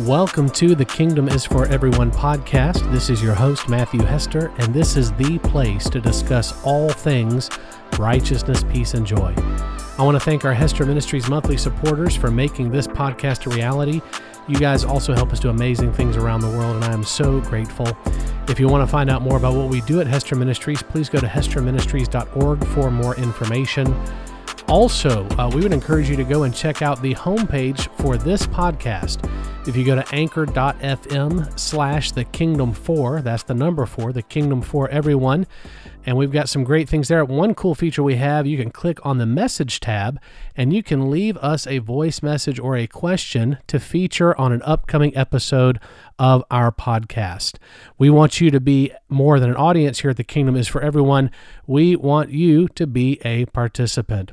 Welcome to the Kingdom is for Everyone podcast. This is your host, Matthew Hester, and this is the place to discuss all things righteousness, peace, and joy. I want to thank our Hester Ministries monthly supporters for making this podcast a reality. You guys also help us do amazing things around the world, and I am so grateful. If you want to find out more about what we do at Hester Ministries, please go to hesterministries.org for more information. Also, uh, we would encourage you to go and check out the homepage for this podcast. If you go to anchor.fm slash the kingdom four, that's the number four, the kingdom for everyone. And we've got some great things there. One cool feature we have, you can click on the message tab and you can leave us a voice message or a question to feature on an upcoming episode of our podcast. We want you to be more than an audience here at the Kingdom is for Everyone. We want you to be a participant.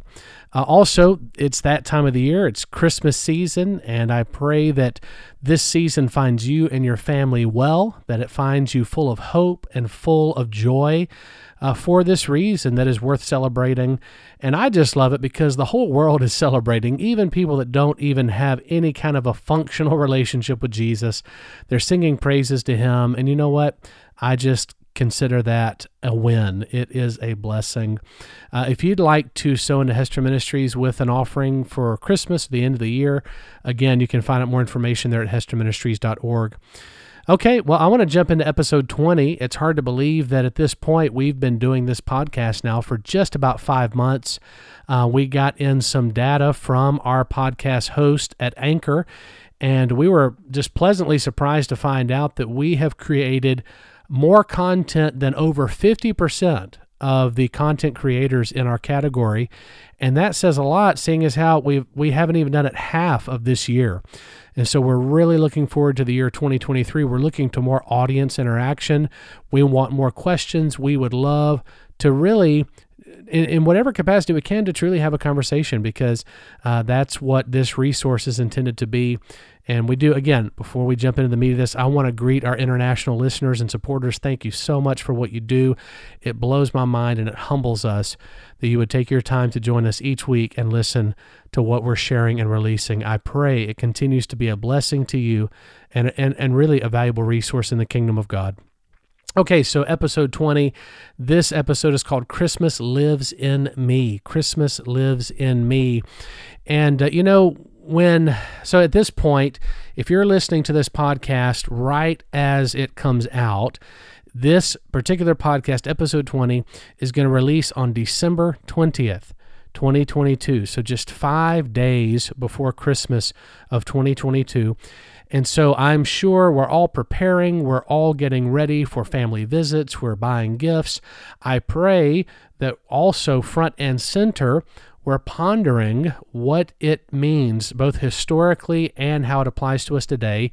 Uh, also, it's that time of the year, it's Christmas season, and I pray that this season finds you and your family well, that it finds you full of hope and full of joy uh, for this reason that is worth celebrating. And I just love it because the whole world is celebrating, even people that don't even have any kind of a functional relationship with Jesus. They're singing praises to Him. And you know what? I just consider that a win. It is a blessing. Uh, if you'd like to sow into Hester Ministries with an offering for Christmas, the end of the year, again, you can find out more information there at hesterministries.org. Okay, well, I want to jump into episode 20. It's hard to believe that at this point we've been doing this podcast now for just about five months. Uh, we got in some data from our podcast host at Anchor, and we were just pleasantly surprised to find out that we have created more content than over 50% of the content creators in our category. And that says a lot, seeing as how we we haven't even done it half of this year. And so we're really looking forward to the year 2023. We're looking to more audience interaction. We want more questions. We would love to really in, in, whatever capacity we can to truly have a conversation because uh, that's what this resource is intended to be. And we do, again, before we jump into the meat of this, I want to greet our international listeners and supporters. Thank you so much for what you do. It blows my mind and it humbles us that you would take your time to join us each week and listen to what we're sharing and releasing. I pray it continues to be a blessing to you and, and, and really a valuable resource in the kingdom of God. Okay, so episode 20. This episode is called Christmas Lives in Me. Christmas Lives in Me. And, uh, you know, when, so at this point, if you're listening to this podcast right as it comes out, this particular podcast, episode 20, is going to release on December 20th. 2022. So just five days before Christmas of 2022. And so I'm sure we're all preparing, we're all getting ready for family visits, we're buying gifts. I pray that also front and center, we're pondering what it means, both historically and how it applies to us today,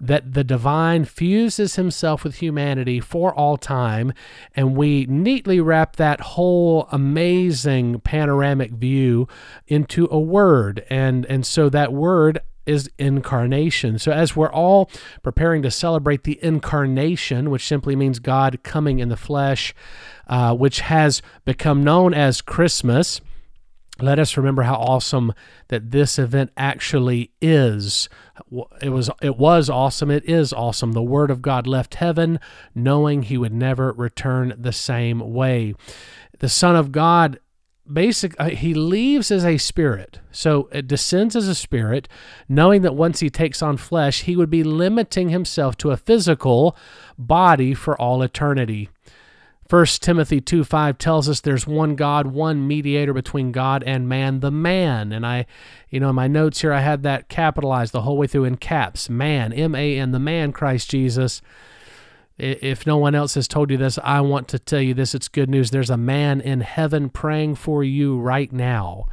that the divine fuses himself with humanity for all time, and we neatly wrap that whole amazing panoramic view into a word. And, and so that word is incarnation. So, as we're all preparing to celebrate the incarnation, which simply means God coming in the flesh, uh, which has become known as Christmas, let us remember how awesome that this event actually is. It was it was awesome. It is awesome. The word of God left heaven knowing he would never return the same way. The son of God basic uh, he leaves as a spirit so it descends as a spirit knowing that once he takes on flesh he would be limiting himself to a physical body for all eternity First Timothy 2 5 tells us there's one God, one mediator between God and man, the man. And I, you know, in my notes here, I had that capitalized the whole way through in caps man, M A N, the man, Christ Jesus. If no one else has told you this, I want to tell you this. It's good news. There's a man in heaven praying for you right now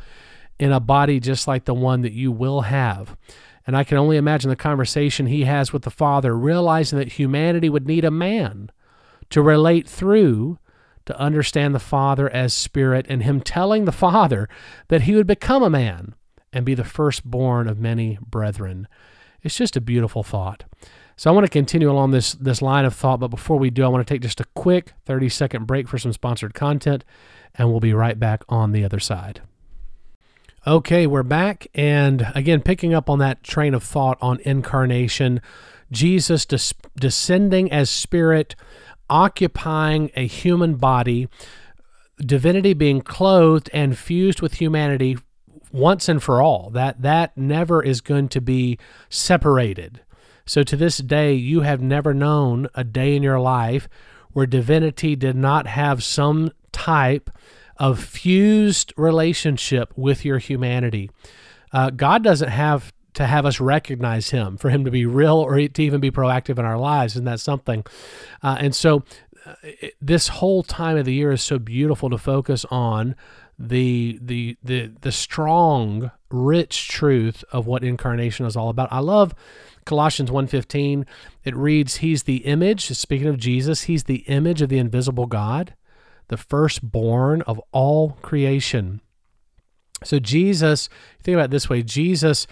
in a body just like the one that you will have. And I can only imagine the conversation he has with the Father, realizing that humanity would need a man to relate through to understand the Father as Spirit and him telling the Father that he would become a man and be the firstborn of many brethren. It's just a beautiful thought. So I want to continue along this this line of thought, but before we do, I want to take just a quick 30 second break for some sponsored content, and we'll be right back on the other side. Okay, we're back. And again, picking up on that train of thought on incarnation, Jesus des- descending as spirit, occupying a human body, divinity being clothed and fused with humanity once and for all. That that never is going to be separated. So to this day, you have never known a day in your life where divinity did not have some type of fused relationship with your humanity. Uh, God doesn't have to have us recognize Him for Him to be real or to even be proactive in our lives. Isn't that something? Uh, and so, uh, this whole time of the year is so beautiful to focus on the the the the strong, rich truth of what incarnation is all about. I love Colossians 1:15. It reads, "He's the image." Speaking of Jesus, He's the image of the invisible God the firstborn of all creation. So, Jesus, think about it this way Jesus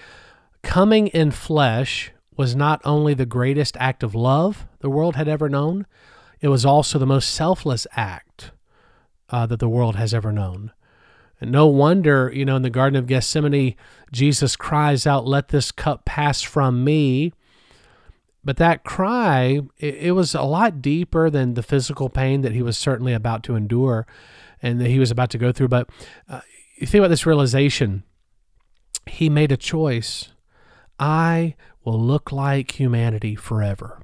coming in flesh was not only the greatest act of love the world had ever known, it was also the most selfless act uh, that the world has ever known. And no wonder, you know, in the Garden of Gethsemane, Jesus cries out, Let this cup pass from me. But that cry, it, it, was a lot deeper than the physical pain that he was certainly about to endure and that he was about to go through. But uh, you think about this realization he made a choice. I will look like humanity forever.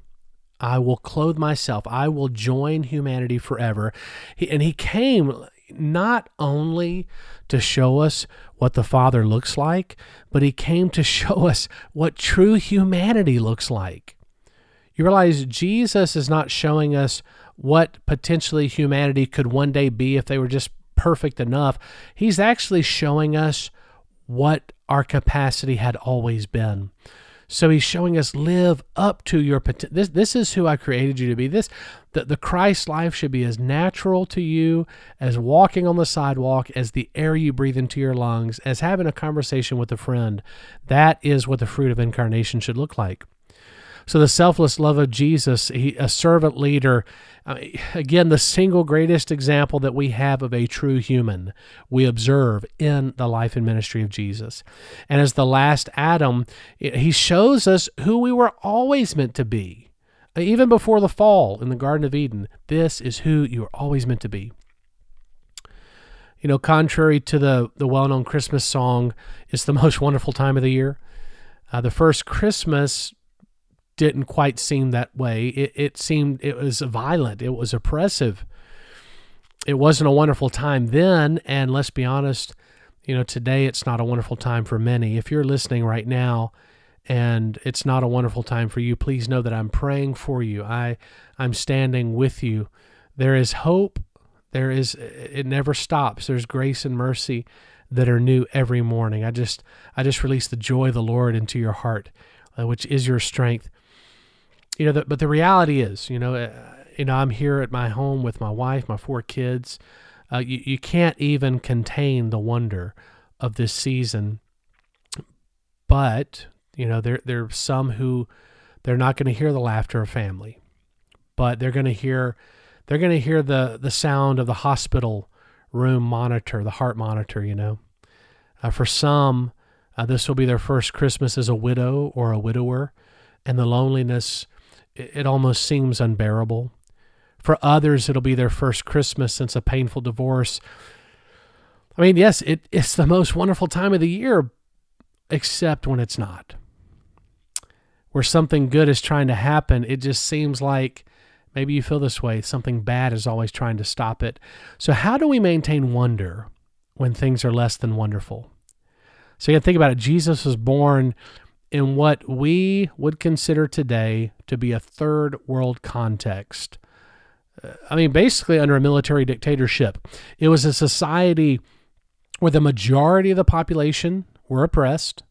I will clothe myself. I will join humanity forever. He, and he came not only to show us what the Father looks like, but he came to show us what true humanity looks like you realize Jesus is not showing us what potentially humanity could one day be if they were just perfect enough. He's actually showing us what our capacity had always been. So he's showing us live up to your potential. This this is who I created you to be. This the, the Christ life should be as natural to you as walking on the sidewalk, as the air you breathe into your lungs, as having a conversation with a friend. That is what the fruit of incarnation should look like. So the selfless love of Jesus, he, a servant leader, uh, again, the single greatest example that we have of a true human, we observe in the life and ministry of Jesus. And as the last Adam, he shows us who we were always meant to be. Even before the fall in the Garden of Eden, this is who you are always meant to be. You know, contrary to the, the well known Christmas song, it's the most wonderful time of the year. Uh, the first Christmas didn't quite seem that way. It, it seemed it was violent, it was oppressive. It wasn't a wonderful time then, and let's be honest, you know, today it's not a wonderful time for many. If you're listening right now and it's not a wonderful time for you, please know that I'm praying for you. I I'm standing with you. There is hope. There is it never stops. There's grace and mercy that are new every morning. I just I just release the joy of the Lord into your heart, uh, which is your strength you know, the, but the reality is, you know, uh, you know, I'm here at my home with my wife, my four kids. Uh, you, you can't even contain the wonder of this season. But you know, there there are some who they're not going to hear the laughter of family, but they're going to hear they're going to hear the the sound of the hospital room monitor, the heart monitor. You know, uh, for some, uh, this will be their first Christmas as a widow or a widower, and the loneliness it almost seems unbearable. For others, it'll be their first Christmas since a painful divorce. I mean, yes, it, it's the most wonderful time of the year, except when it's not. Where something good is trying to happen, it just seems like maybe you feel this way. Something bad is always trying to stop it. So, how do we maintain wonder when things are less than wonderful? So, you got to think about it. Jesus was born in what we would consider today to be a third world context. Uh, I mean, basically, under a military dictatorship, it was a society where the majority of the population were oppressed.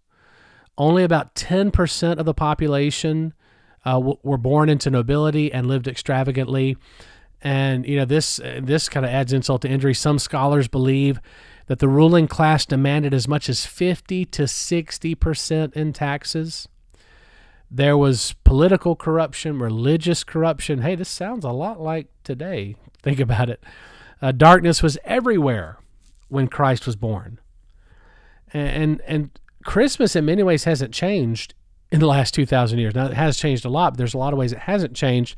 Only about 10% of the population uh, w- were born into nobility and lived extravagantly. And you know this this kind of adds insult to injury. Some scholars believe that the ruling class demanded as much as 50 to 60% in taxes. There was political corruption, religious corruption. Hey, this sounds a lot like today. Think about it. Uh, darkness was everywhere when Christ was born. And and Christmas in many ways hasn't changed in the last 2000 years. Now it has changed a lot, but there's a lot of ways it hasn't changed.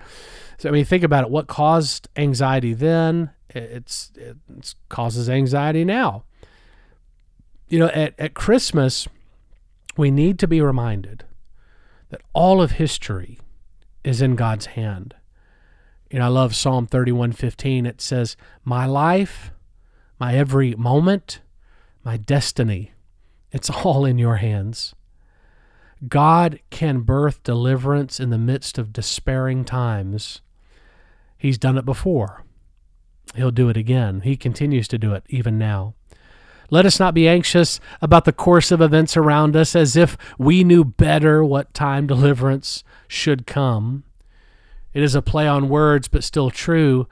So I mean think about it what caused anxiety then? It's it causes anxiety now. You know, at at Christmas we need to be reminded that all of history is in God's hand. You know, I love Psalm 31:15. It says, "My life, my every moment, my destiny, it's all in your hands." God can birth deliverance in the midst of despairing times. He's done it before. He'll do it again. He continues to do it even now. Let us not be anxious about the course of events around us as if we knew better what time deliverance should come. It is a play on words, but still true.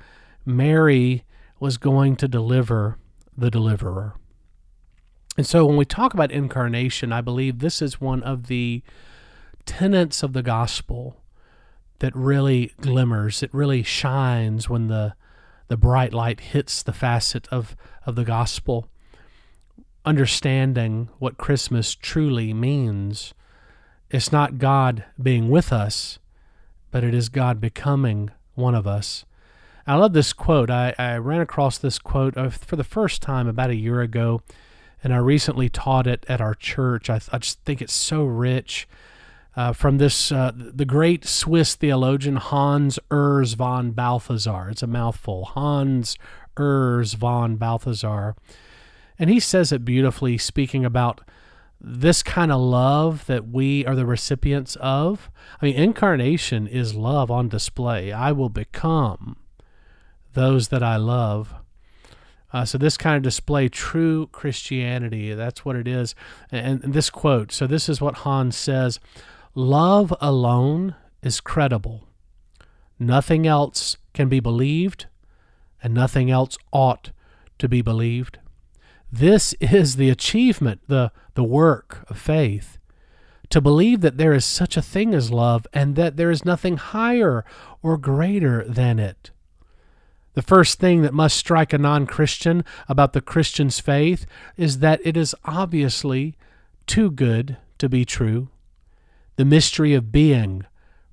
Mary was going to deliver the deliverer. And so when we talk about incarnation, I believe this is one of the tenets of the gospel that really glimmers, it really shines when the the bright light hits the facet of, of the gospel understanding what Christmas truly means. It's not God being with us, but it is God becoming one of us. I love this quote. I, I ran across this quote uh, for the first time about a year ago, and I recently taught it at our church. I, I just think it's so rich. Uh, from this, uh, the great Swiss theologian Hans Urs von Balthasar. It's a mouthful. Hans Urs von Balthasar. And he says it beautifully, speaking about this kind of love that we are the recipients of. I mean, incarnation is love on display. I will become those that I love. Uh, so this kind of display true Christianity. That's what it is. And, and this quote. So this is what Hans says: "Love alone is credible. Nothing else can be believed, and nothing else ought to be believed. This is the achievement, the, the work of faith. To believe that there is such a thing as love and that there is nothing higher or greater than it. The first thing that must strike a non Christian about the Christian's faith is that it is obviously too good to be true. The mystery of being,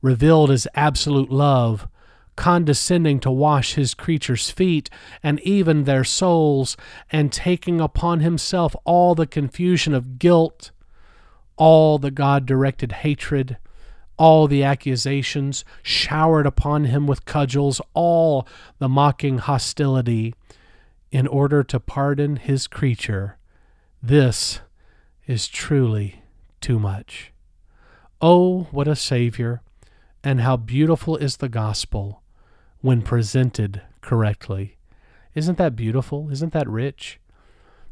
revealed as absolute love, condescending to wash his creatures' feet and even their souls, and taking upon himself all the confusion of guilt, all the God directed hatred, all the accusations showered upon him with cudgels, all the mocking hostility, in order to pardon his creature. This is truly too much. Oh, what a Savior! and how beautiful is the gospel when presented correctly. Isn't that beautiful? Isn't that rich?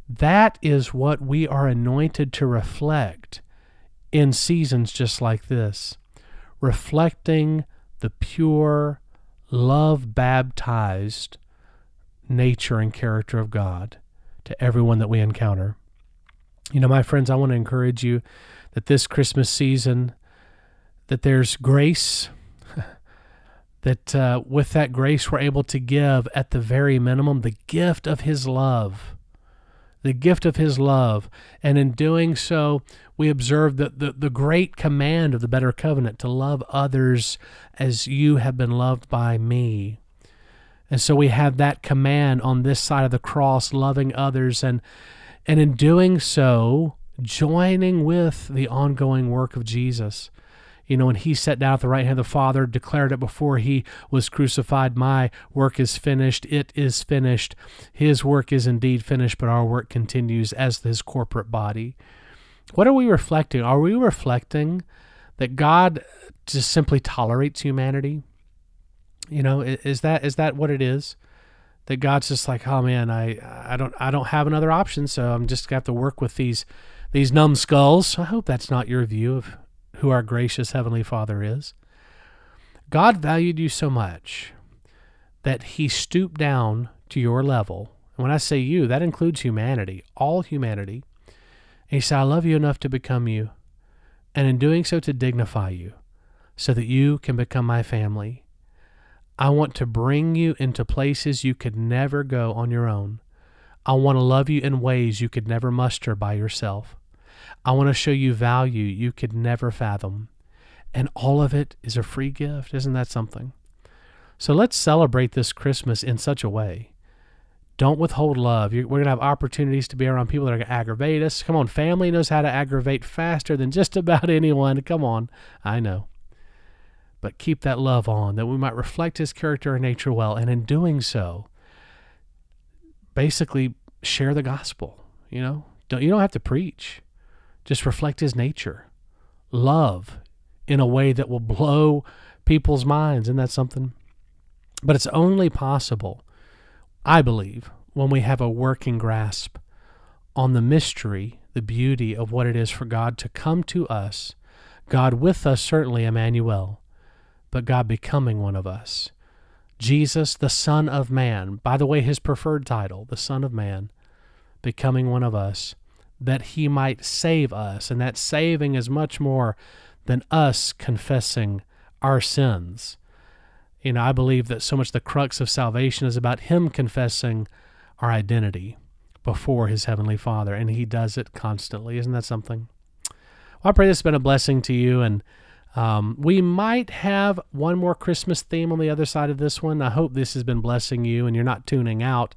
That is what we are anointed to reflect in seasons just like this, reflecting the pure, love baptized nature and character of God to everyone that we encounter. You know, my friends, I want to encourage you that this Christmas season that there's grace that uh, with that grace we're able to give at the very minimum the gift of his love the gift of his love. And in doing so we observe the, the, the great command of the better covenant to love others as you have been loved by me. And so we have that command on this side of the cross loving others. And and in doing so joining with the ongoing work of jesus you know, when he sat down at the right hand of the Father, declared it before he was crucified My work is finished. It is finished. His work is indeed finished, but our work continues as his corporate body. What are we reflecting? Are we reflecting that God just simply tolerates humanity? You know, is that is that what it is? That God's just like, oh man, I I don't I don't have another option, so I'm just gonna have to work with these these numbskulls. I hope that's not your view of who our gracious Heavenly Father is. God valued you so much that He stooped down to your level. And when I say you, that includes humanity, all humanity. And He said, I love you enough to become you, and in doing so, to dignify you, so that you can become my family. I want to bring you into places you could never go on your own. I want to love you in ways you could never muster by yourself. I want to show you value you could never fathom. And all of it is a free gift. Isn't that something? So let's celebrate this Christmas in such a way. Don't withhold love. You're, we're going to have opportunities to be around people that are going to aggravate us. Come on, family knows how to aggravate faster than just about anyone. Come on, I know. But keep that love on that we might reflect his character and nature well. And in doing so, basically share the gospel. You know, don't, you don't have to preach, just reflect his nature. Love in a way that will blow people's minds. Isn't that something? But it's only possible, I believe, when we have a working grasp on the mystery, the beauty of what it is for God to come to us, God with us, certainly Emmanuel, but God becoming one of us. Jesus, the Son of Man, by the way, his preferred title, the Son of Man, becoming one of us, that he might save us. And that saving is much more than us confessing our sins. You know, I believe that so much the crux of salvation is about Him confessing our identity before His Heavenly Father, and He does it constantly. Isn't that something? Well, I pray this has been a blessing to you, and um, we might have one more Christmas theme on the other side of this one. I hope this has been blessing you and you're not tuning out,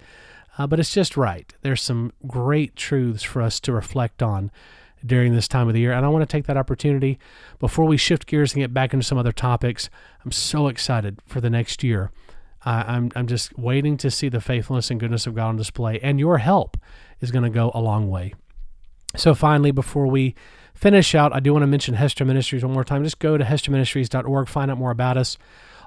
uh, but it's just right. There's some great truths for us to reflect on during this time of the year. And I want to take that opportunity before we shift gears and get back into some other topics. I'm so excited for the next year. Uh, I'm, I'm just waiting to see the faithfulness and goodness of God on display, and your help is going to go a long way. So, finally, before we finish out, I do want to mention Hester Ministries one more time. Just go to hesterministries.org, find out more about us.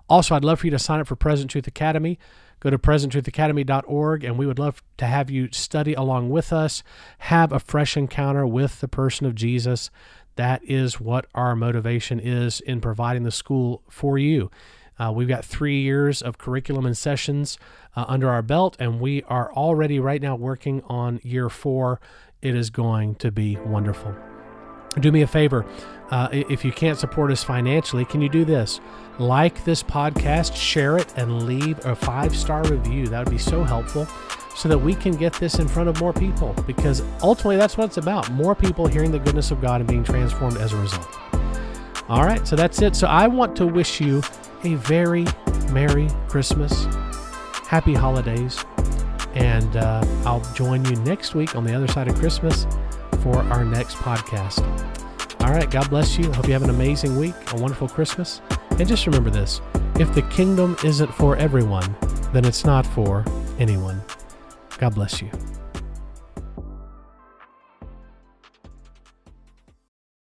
Also, I'd love for you to sign up for Present Truth Academy. Go to presenttruthacademy.org, and we would love to have you study along with us, have a fresh encounter with the person of Jesus. That is what our motivation is in providing the school for you. Uh, we've got three years of curriculum and sessions uh, under our belt, and we are already right now working on year four. It is going to be wonderful. Do me a favor. Uh, if you can't support us financially, can you do this? Like this podcast, share it, and leave a five star review. That would be so helpful so that we can get this in front of more people because ultimately that's what it's about more people hearing the goodness of God and being transformed as a result. All right, so that's it. So I want to wish you a very Merry Christmas, Happy Holidays, and uh, I'll join you next week on the other side of Christmas for our next podcast. All right, God bless you. I Hope you have an amazing week, a wonderful Christmas. And just remember this if the kingdom isn't for everyone, then it's not for anyone. God bless you.